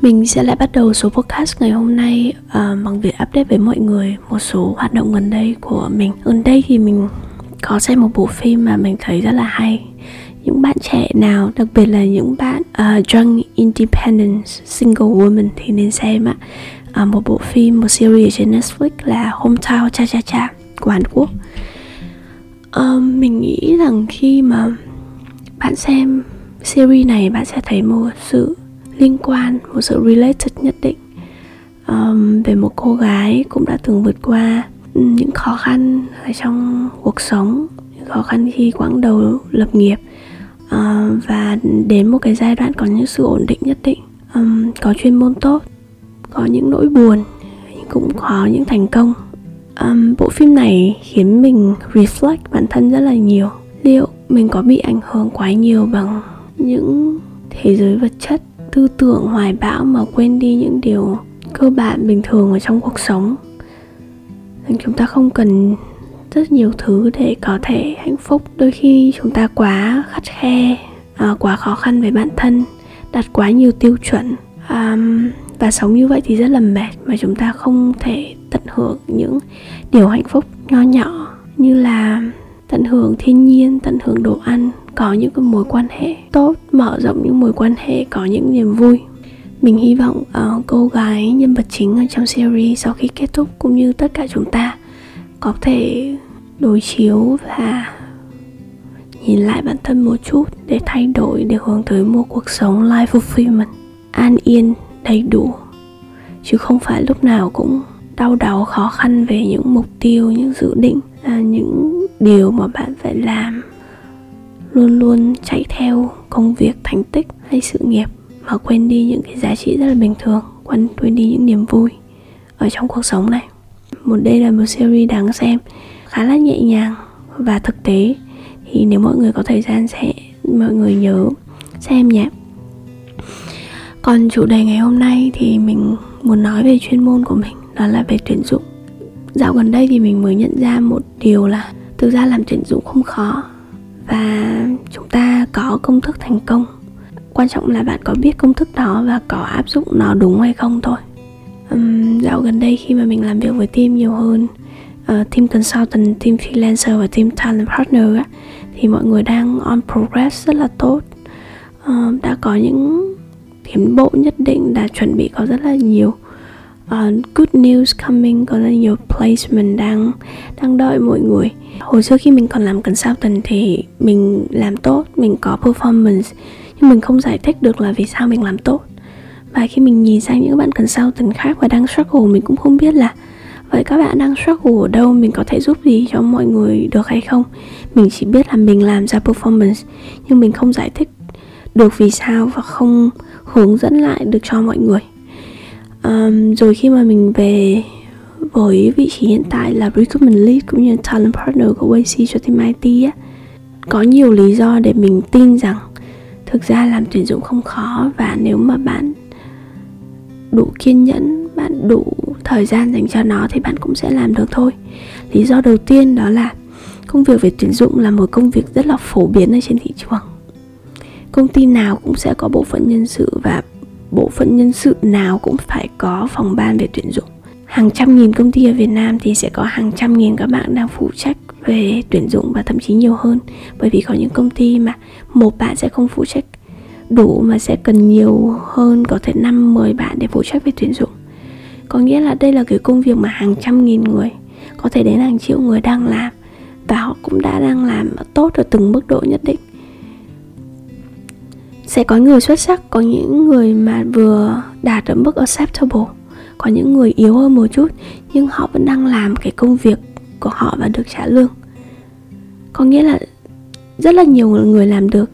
mình sẽ lại bắt đầu số podcast ngày hôm nay uh, bằng việc update với mọi người một số hoạt động gần đây của mình. Gần đây thì mình có xem một bộ phim mà mình thấy rất là hay. Những bạn trẻ nào, đặc biệt là những bạn à, uh, young independent single woman thì nên xem ạ. Uh, một bộ phim, một series trên Netflix là Hometown Cha Cha Cha của Hàn Quốc. Uh, mình nghĩ rằng khi mà bạn xem series này bạn sẽ thấy một sự liên quan một sự related nhất định. Um, về một cô gái cũng đã từng vượt qua những khó khăn ở trong cuộc sống những khó khăn khi quãng đầu lập nghiệp. Uh, và đến một cái giai đoạn có những sự ổn định nhất định um, có chuyên môn tốt có những nỗi buồn cũng có những thành công. Um, bộ phim này khiến mình reflect bản thân rất là nhiều. Liệu mình có bị ảnh hưởng quá nhiều bằng những thế giới vật chất tư tưởng hoài bão mà quên đi những điều cơ bản bình thường ở trong cuộc sống. Nên chúng ta không cần rất nhiều thứ để có thể hạnh phúc. Đôi khi chúng ta quá khắt khe à, quá khó khăn với bản thân đặt quá nhiều tiêu chuẩn. À, và sống như vậy thì rất là mệt mà chúng ta không thể tận hưởng những điều hạnh phúc nho nhỏ như là tận hưởng thiên nhiên tận hưởng đồ ăn có những cái mối quan hệ tốt mở rộng những mối quan hệ có những niềm vui. Mình hy vọng uh, cô gái nhân vật chính ở trong series sau khi kết thúc cũng như tất cả chúng ta có thể đối chiếu và nhìn lại bản thân một chút để thay đổi để hướng tới một cuộc sống life fulfillment an yên đầy đủ. Chứ không phải lúc nào cũng đau đáu khó khăn về những mục tiêu những dự định là những điều mà bạn phải làm, luôn luôn chạy theo công việc thành tích hay sự nghiệp mà quên đi những cái giá trị rất là bình thường, quên quên đi những niềm vui ở trong cuộc sống này. Một đây là một series đáng xem, khá là nhẹ nhàng và thực tế. Thì nếu mọi người có thời gian sẽ, mọi người nhớ xem nhé. Còn chủ đề ngày hôm nay thì mình muốn nói về chuyên môn của mình, đó là về tuyển dụng. Dạo gần đây thì mình mới nhận ra một điều là thực ra làm tuyển dụng không khó và chúng ta có công thức thành công. Quan trọng là bạn có biết công thức đó và có áp dụng nó đúng hay không thôi. Um, dạo gần đây khi mà mình làm việc với team nhiều hơn uh, team consultant team freelancer và team talent partner á, thì mọi người đang on progress rất là tốt. Uh, đã có những tiến bộ nhất định đã chuẩn bị có rất là nhiều uh, good news coming có rất là nhiều placement đang đang đợi mọi người. Hồi xưa khi mình còn làm consultant thì mình làm tốt mình có performance nhưng mình không giải thích được là vì sao mình làm tốt. Và khi mình nhìn sang những bạn consultant khác và đang struggle mình cũng không biết là vậy các bạn đang struggle ở đâu mình có thể giúp gì cho mọi người được hay không. Mình chỉ biết là mình làm ra performance nhưng mình không giải thích được vì sao và không hướng dẫn lại được cho mọi người um, rồi khi mà mình về với vị trí hiện tại là recruitment lead cũng như talent partner của YC cho team IT á có nhiều lý do để mình tin rằng thực ra làm tuyển dụng không khó và nếu mà bạn đủ kiên nhẫn bạn đủ thời gian dành cho nó thì bạn cũng sẽ làm được thôi. Lý do đầu tiên đó là công việc về tuyển dụng là một công việc rất là phổ biến ở trên thị trường. Công ty nào cũng sẽ có bộ phận nhân sự và bộ phận nhân sự nào cũng phải có phòng ban về tuyển dụng. Hàng trăm nghìn công ty ở Việt Nam thì sẽ có hàng trăm nghìn các bạn đang phụ trách về tuyển dụng và thậm chí nhiều hơn. Bởi vì có những công ty mà một bạn sẽ không phụ trách đủ mà sẽ cần nhiều hơn có thể 5 10 bạn để phụ trách về tuyển dụng. Có nghĩa là đây là cái công việc mà hàng trăm nghìn người, có thể đến hàng triệu người đang làm và họ cũng đã đang làm tốt ở từng mức độ nhất định sẽ có người xuất sắc, có những người mà vừa đạt ở mức acceptable, có những người yếu hơn một chút, nhưng họ vẫn đang làm cái công việc của họ và được trả lương. Có nghĩa là rất là nhiều người làm được.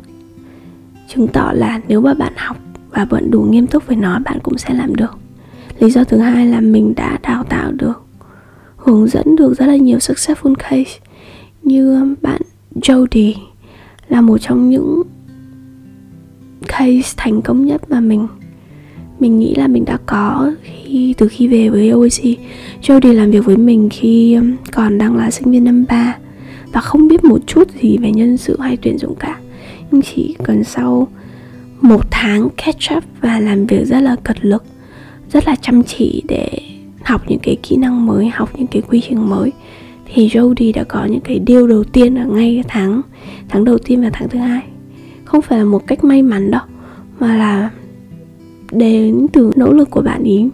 Chứng tỏ là nếu mà bạn học và vẫn đủ nghiêm túc với nó, bạn cũng sẽ làm được. Lý do thứ hai là mình đã đào tạo được, hướng dẫn được rất là nhiều successful case. Như bạn Jody là một trong những case thành công nhất mà mình mình nghĩ là mình đã có khi, từ khi về với OAC Jody làm việc với mình khi um, còn đang là sinh viên năm 3 và không biết một chút gì về nhân sự hay tuyển dụng cả. Nhưng chỉ cần sau một tháng catch up và làm việc rất là cật lực, rất là chăm chỉ để học những cái kỹ năng mới, học những cái quy trình mới, thì Jody đã có những cái deal đầu tiên ở ngay tháng tháng đầu tiên và tháng thứ hai không phải là một cách may mắn đâu mà là đến từ nỗ lực của bạn ý.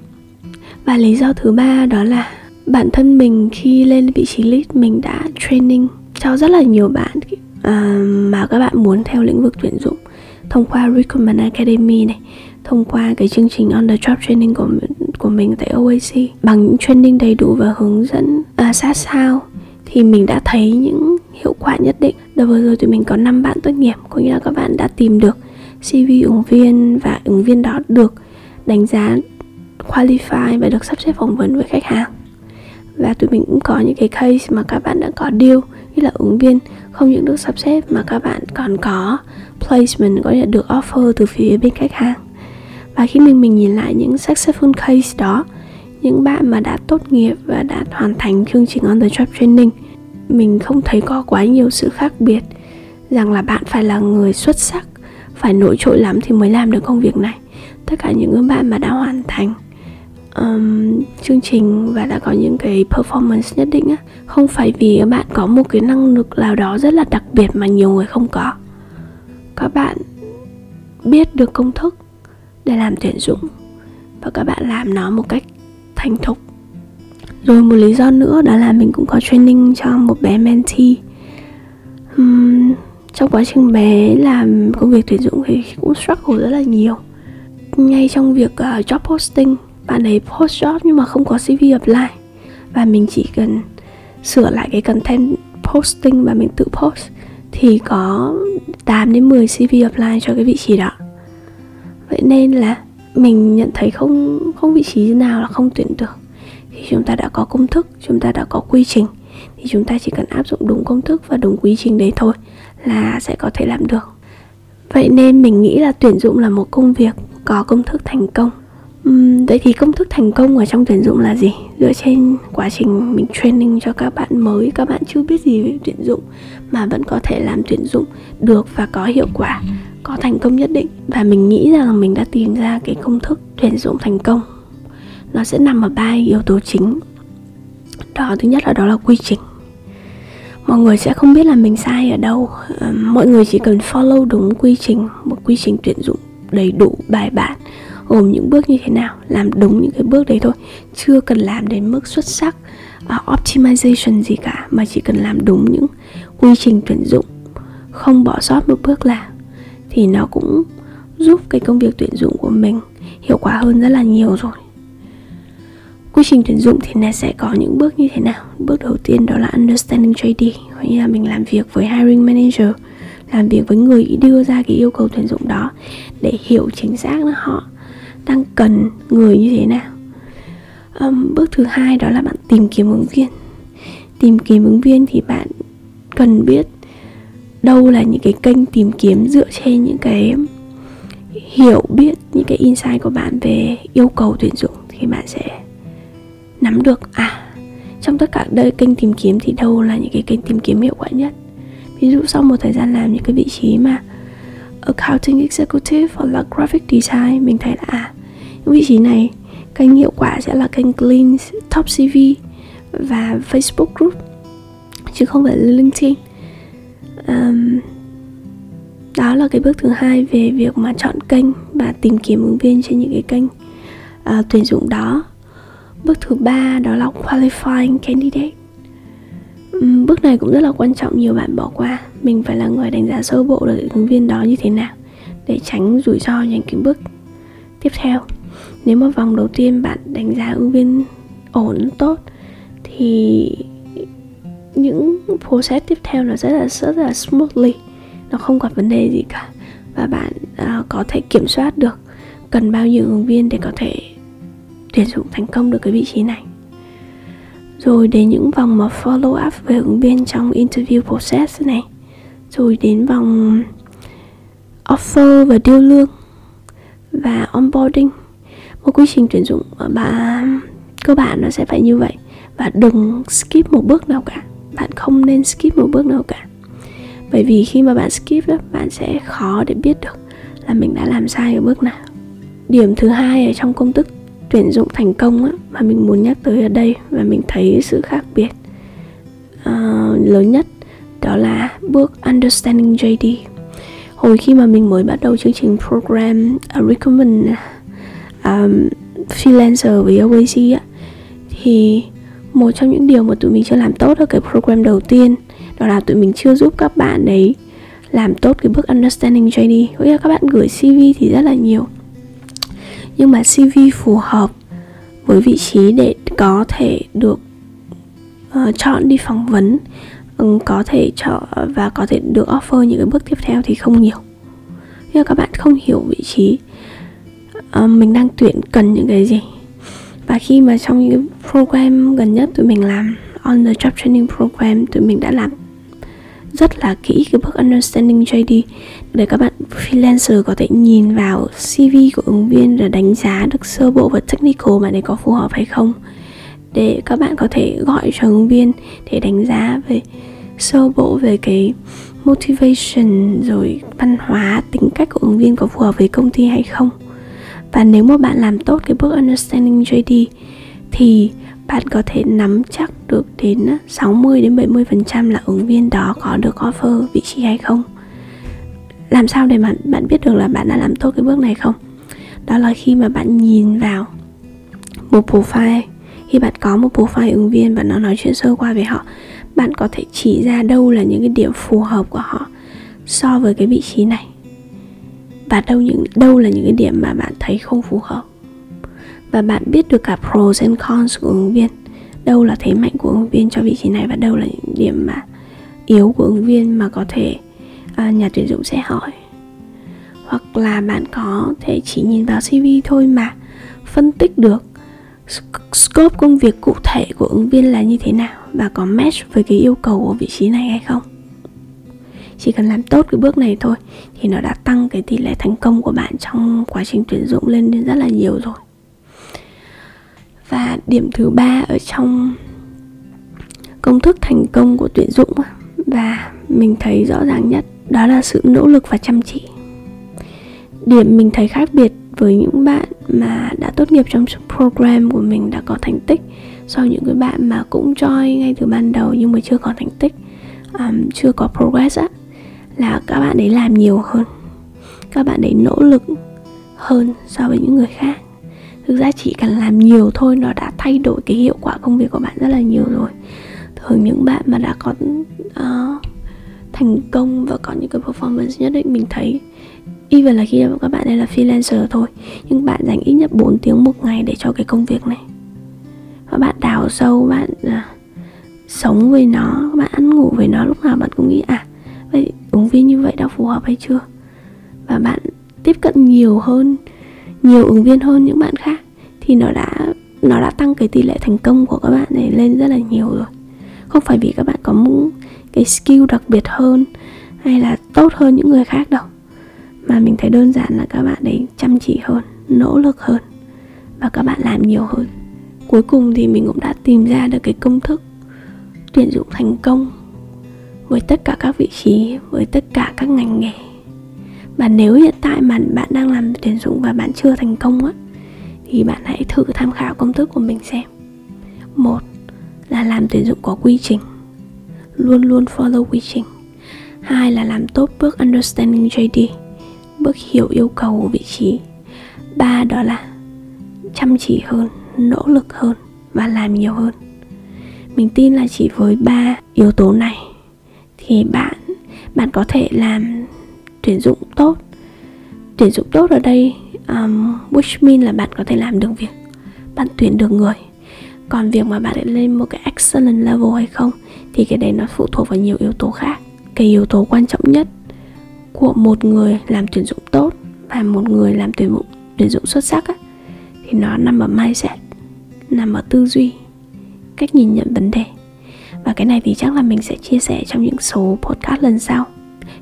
Và lý do thứ ba đó là bản thân mình khi lên vị trí lead mình đã training cho rất là nhiều bạn à, mà các bạn muốn theo lĩnh vực tuyển dụng thông qua Recruitment Academy này thông qua cái chương trình on the job training của của mình tại OAC bằng những training đầy đủ và hướng dẫn à, sát sao thì mình đã thấy những hiệu quả nhất định. Đợt vừa rồi tụi mình có 5 bạn tốt nghiệp, có nghĩa là các bạn đã tìm được CV ứng viên và ứng viên đó được đánh giá qualify và được sắp xếp phỏng vấn với khách hàng. Và tụi mình cũng có những cái case mà các bạn đã có deal như là ứng viên không những được sắp xếp mà các bạn còn có placement có nghĩa là được offer từ phía bên khách hàng và khi mình mình nhìn lại những successful case đó những bạn mà đã tốt nghiệp và đã hoàn thành chương trình on the job training mình không thấy có quá nhiều sự khác biệt rằng là bạn phải là người xuất sắc phải nổi trội lắm thì mới làm được công việc này. Tất cả những bạn mà đã hoàn thành um, chương trình và đã có những cái performance nhất định á không phải vì các bạn có một cái năng lực nào đó rất là đặc biệt mà nhiều người không có. Các bạn biết được công thức để làm tuyển dụng và các bạn làm nó một cách thành thục rồi một lý do nữa đó là mình cũng có training cho một bé mentee. Uhm, trong quá trình bé làm công việc tuyển dụng thì cũng struggle rất là nhiều. Ngay trong việc uh, job posting bạn ấy post job nhưng mà không có cv apply. Và mình chỉ cần sửa lại cái content posting và mình tự post thì có 8 đến 10 CV apply cho cái vị trí đó. Vậy nên là mình nhận thấy không không vị trí nào là không tuyển được thì chúng ta đã có công thức chúng ta đã có quy trình. Thì chúng ta chỉ cần áp dụng đúng công thức và đúng quy trình đấy thôi là sẽ có thể làm được. Vậy nên mình nghĩ là tuyển dụng là một công việc có công thức thành công. Uhm, vậy thì công thức thành công ở trong tuyển dụng là gì? Dựa trên quá trình mình training cho các bạn mới các bạn chưa biết gì về tuyển dụng mà vẫn có thể làm tuyển dụng được và có hiệu quả có thành công nhất định. Và mình nghĩ rằng là mình đã tìm ra cái công thức tuyển dụng thành công nó sẽ nằm ở ba yếu tố chính. Đó thứ nhất là đó là quy trình. Mọi người sẽ không biết là mình sai ở đâu. Ờ, mọi người chỉ cần follow đúng quy trình một quy trình tuyển dụng đầy đủ bài bản gồm những bước như thế nào làm đúng những cái bước đấy thôi. Chưa cần làm đến mức xuất sắc uh, optimization gì cả mà chỉ cần làm đúng những quy trình tuyển dụng không bỏ sót một bước là thì nó cũng giúp cái công việc tuyển dụng của mình hiệu quả hơn rất là nhiều rồi quy trình tuyển dụng thì nó sẽ có những bước như thế nào? Bước đầu tiên đó là understanding JD có nghĩa là mình làm việc với hiring manager làm việc với người đưa ra cái yêu cầu tuyển dụng đó để hiểu chính xác là họ đang cần người như thế nào. Um, bước thứ hai đó là bạn tìm kiếm ứng viên. Tìm kiếm ứng viên thì bạn cần biết đâu là những cái kênh tìm kiếm dựa trên những cái hiểu biết những cái insight của bạn về yêu cầu tuyển dụng thì bạn sẽ nắm được. À trong tất cả đây kênh tìm kiếm thì đâu là những cái kênh tìm kiếm hiệu quả nhất? Ví dụ sau một thời gian làm những cái vị trí mà accounting executive hoặc là graphic design mình thấy là à những vị trí này kênh hiệu quả sẽ là kênh clean top cv và facebook group chứ không phải là linkedin. Um, đó là cái bước thứ hai về việc mà chọn kênh và tìm kiếm ứng viên trên những cái kênh uh, tuyển dụng đó bước thứ ba đó là qualifying candidate. Bước này cũng rất là quan trọng nhiều bạn bỏ qua. Mình phải là người đánh giá sơ bộ được ứng viên đó như thế nào để tránh rủi ro những cái bước tiếp theo. Nếu mà vòng đầu tiên bạn đánh giá ứng viên ổn tốt thì những process tiếp theo nó rất là rất là smoothly. Nó không có vấn đề gì cả. Và bạn uh, có thể kiểm soát được cần bao nhiêu ứng viên để có thể tuyển dụng thành công được cái vị trí này. Rồi đến những vòng mà follow up về ứng viên trong interview process này. Rồi đến vòng offer và điêu lương và onboarding. Một quy trình tuyển dụng ờ, bạn cơ bản nó sẽ phải như vậy. Và đừng skip một bước nào cả. Bạn không nên skip một bước nào cả. Bởi vì khi mà bạn skip đó bạn sẽ khó để biết được là mình đã làm sai ở bước nào. Điểm thứ hai ở trong công thức tuyển dụng thành công á, mà mình muốn nhắc tới ở đây và mình thấy sự khác biệt. Uh, lớn nhất đó là bước understanding JD hồi khi mà mình mới bắt đầu chương trình program uh, recommend um, freelancer với OAC á thì một trong những điều mà tụi mình chưa làm tốt ở cái program đầu tiên đó là tụi mình chưa giúp các bạn đấy làm tốt cái bước understanding JD có nghĩa là các bạn gửi CV thì rất là nhiều nhưng mà CV phù hợp với vị trí để có thể được uh, chọn đi phỏng vấn um, có thể chọn và có thể được offer những cái bước tiếp theo thì không nhiều. Nhưng các bạn không hiểu vị trí uh, mình đang tuyển cần những cái gì. Và khi mà trong những cái program gần nhất tụi mình làm on the job training program tụi mình đã làm rất là kỹ cái bước understanding JD để các bạn freelancer có thể nhìn vào CV của ứng viên và đánh giá được sơ bộ và technical mà để có phù hợp hay không. Để các bạn có thể gọi cho ứng viên để đánh giá về sơ bộ về cái motivation, rồi văn hóa, tính cách của ứng viên có phù hợp với công ty hay không. Và nếu mà bạn làm tốt cái bước understanding JD thì bạn có thể nắm chắc được đến 60 đến 70% là ứng viên đó có được offer vị trí hay không. Làm sao để bạn bạn biết được là bạn đã làm tốt cái bước này không? Đó là khi mà bạn nhìn vào một profile, khi bạn có một profile ứng viên và nó nói chuyện sơ qua về họ, bạn có thể chỉ ra đâu là những cái điểm phù hợp của họ so với cái vị trí này và đâu những, đâu là những cái điểm mà bạn thấy không phù hợp và bạn biết được cả pros and cons của ứng viên. Đâu là thế mạnh của ứng viên cho vị trí này và đâu là những điểm mà yếu của ứng viên mà có thể à, nhà tuyển dụng sẽ hỏi. Hoặc là bạn có thể chỉ nhìn vào CV thôi mà phân tích được scope công việc cụ thể của ứng viên là như thế nào và có match với cái yêu cầu của vị trí này hay không. Chỉ cần làm tốt cái bước này thôi thì nó đã tăng cái tỷ lệ thành công của bạn trong quá trình tuyển dụng lên đến rất là nhiều rồi và điểm thứ ba ở trong công thức thành công của tuyển dụng và mình thấy rõ ràng nhất đó là sự nỗ lực và chăm chỉ. Điểm mình thấy khác biệt với những bạn mà đã tốt nghiệp trong program của mình đã có thành tích so với những cái bạn mà cũng join ngay từ ban đầu nhưng mà chưa có thành tích um, chưa có progress á là các bạn ấy làm nhiều hơn các bạn ấy nỗ lực hơn so với những người khác thực ra chỉ cần làm nhiều thôi nó đã thay đổi cái hiệu quả công việc của bạn rất là nhiều rồi. Thường những bạn mà đã có uh, thành công và có những cái performance nhất định mình thấy even là khi các bạn đây là freelancer thôi nhưng bạn dành ít nhất 4 tiếng một ngày để cho cái công việc này. Và bạn đào sâu bạn uh, sống với nó bạn ăn ngủ với nó lúc nào bạn cũng nghĩ à vậy ứng viên như vậy đã phù hợp hay chưa? Và bạn tiếp cận nhiều hơn nhiều ứng viên hơn những bạn thì nó đã nó đã tăng cái tỷ lệ thành công của các bạn này lên rất là nhiều rồi. Không phải vì các bạn có một cái skill đặc biệt hơn hay là tốt hơn những người khác đâu, mà mình thấy đơn giản là các bạn đấy chăm chỉ hơn, nỗ lực hơn và các bạn làm nhiều hơn. Cuối cùng thì mình cũng đã tìm ra được cái công thức tuyển dụng thành công với tất cả các vị trí, với tất cả các ngành nghề. Và nếu hiện tại mà bạn đang làm tuyển dụng và bạn chưa thành công á thì bạn hãy thử tham khảo công thức của mình xem. Một là làm tuyển dụng có quy trình. Luôn luôn follow quy trình. Hai là làm tốt bước understanding JD bước hiểu yêu cầu của vị trí. Ba đó là chăm chỉ hơn, nỗ lực hơn và làm nhiều hơn. Mình tin là chỉ với ba yếu tố này thì bạn bạn có thể làm tuyển dụng tốt. Tuyển dụng tốt ở đây um, which mean là bạn có thể làm được việc bạn tuyển được người. Còn việc mà bạn lên một cái excellent level hay không thì cái đấy nó phụ thuộc vào nhiều yếu tố khác. Cái yếu tố quan trọng nhất của một người làm tuyển dụng tốt và một người làm tuyển dụng tuyển dụng xuất sắc á, thì nó nằm ở mindset nằm ở tư duy cách nhìn nhận vấn đề. Và cái này thì chắc là mình sẽ chia sẻ trong những số podcast lần sau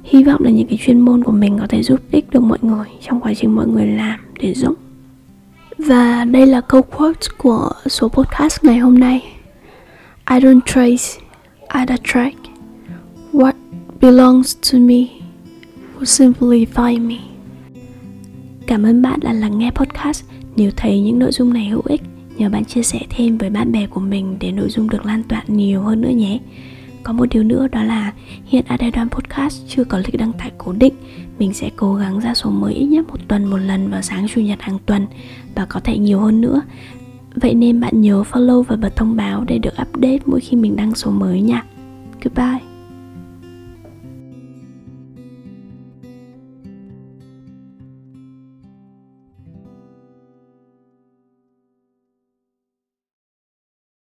hy vọng là những cái chuyên môn của mình có thể giúp ích được mọi người trong quá trình mọi người làm để dụng và đây là câu quote của số podcast ngày hôm nay. I don't trace, I attract What belongs to me will simply find me. Cảm ơn bạn đã lắng nghe podcast. Nếu thấy những nội dung này hữu ích Nhờ bạn chia sẻ thêm với bạn bè của mình Để nội dung được lan tỏa nhiều hơn nữa nhé có một điều nữa đó là hiện Adedan Podcast chưa có lịch đăng tải cố định. Mình sẽ cố gắng ra số mới ít nhất một tuần một lần vào sáng, chủ nhật hàng tuần Và có thể nhiều hơn nữa. Vậy nên bạn nhớ follow và bật thông báo để được update mỗi khi mình đăng số mới nha. Goodbye.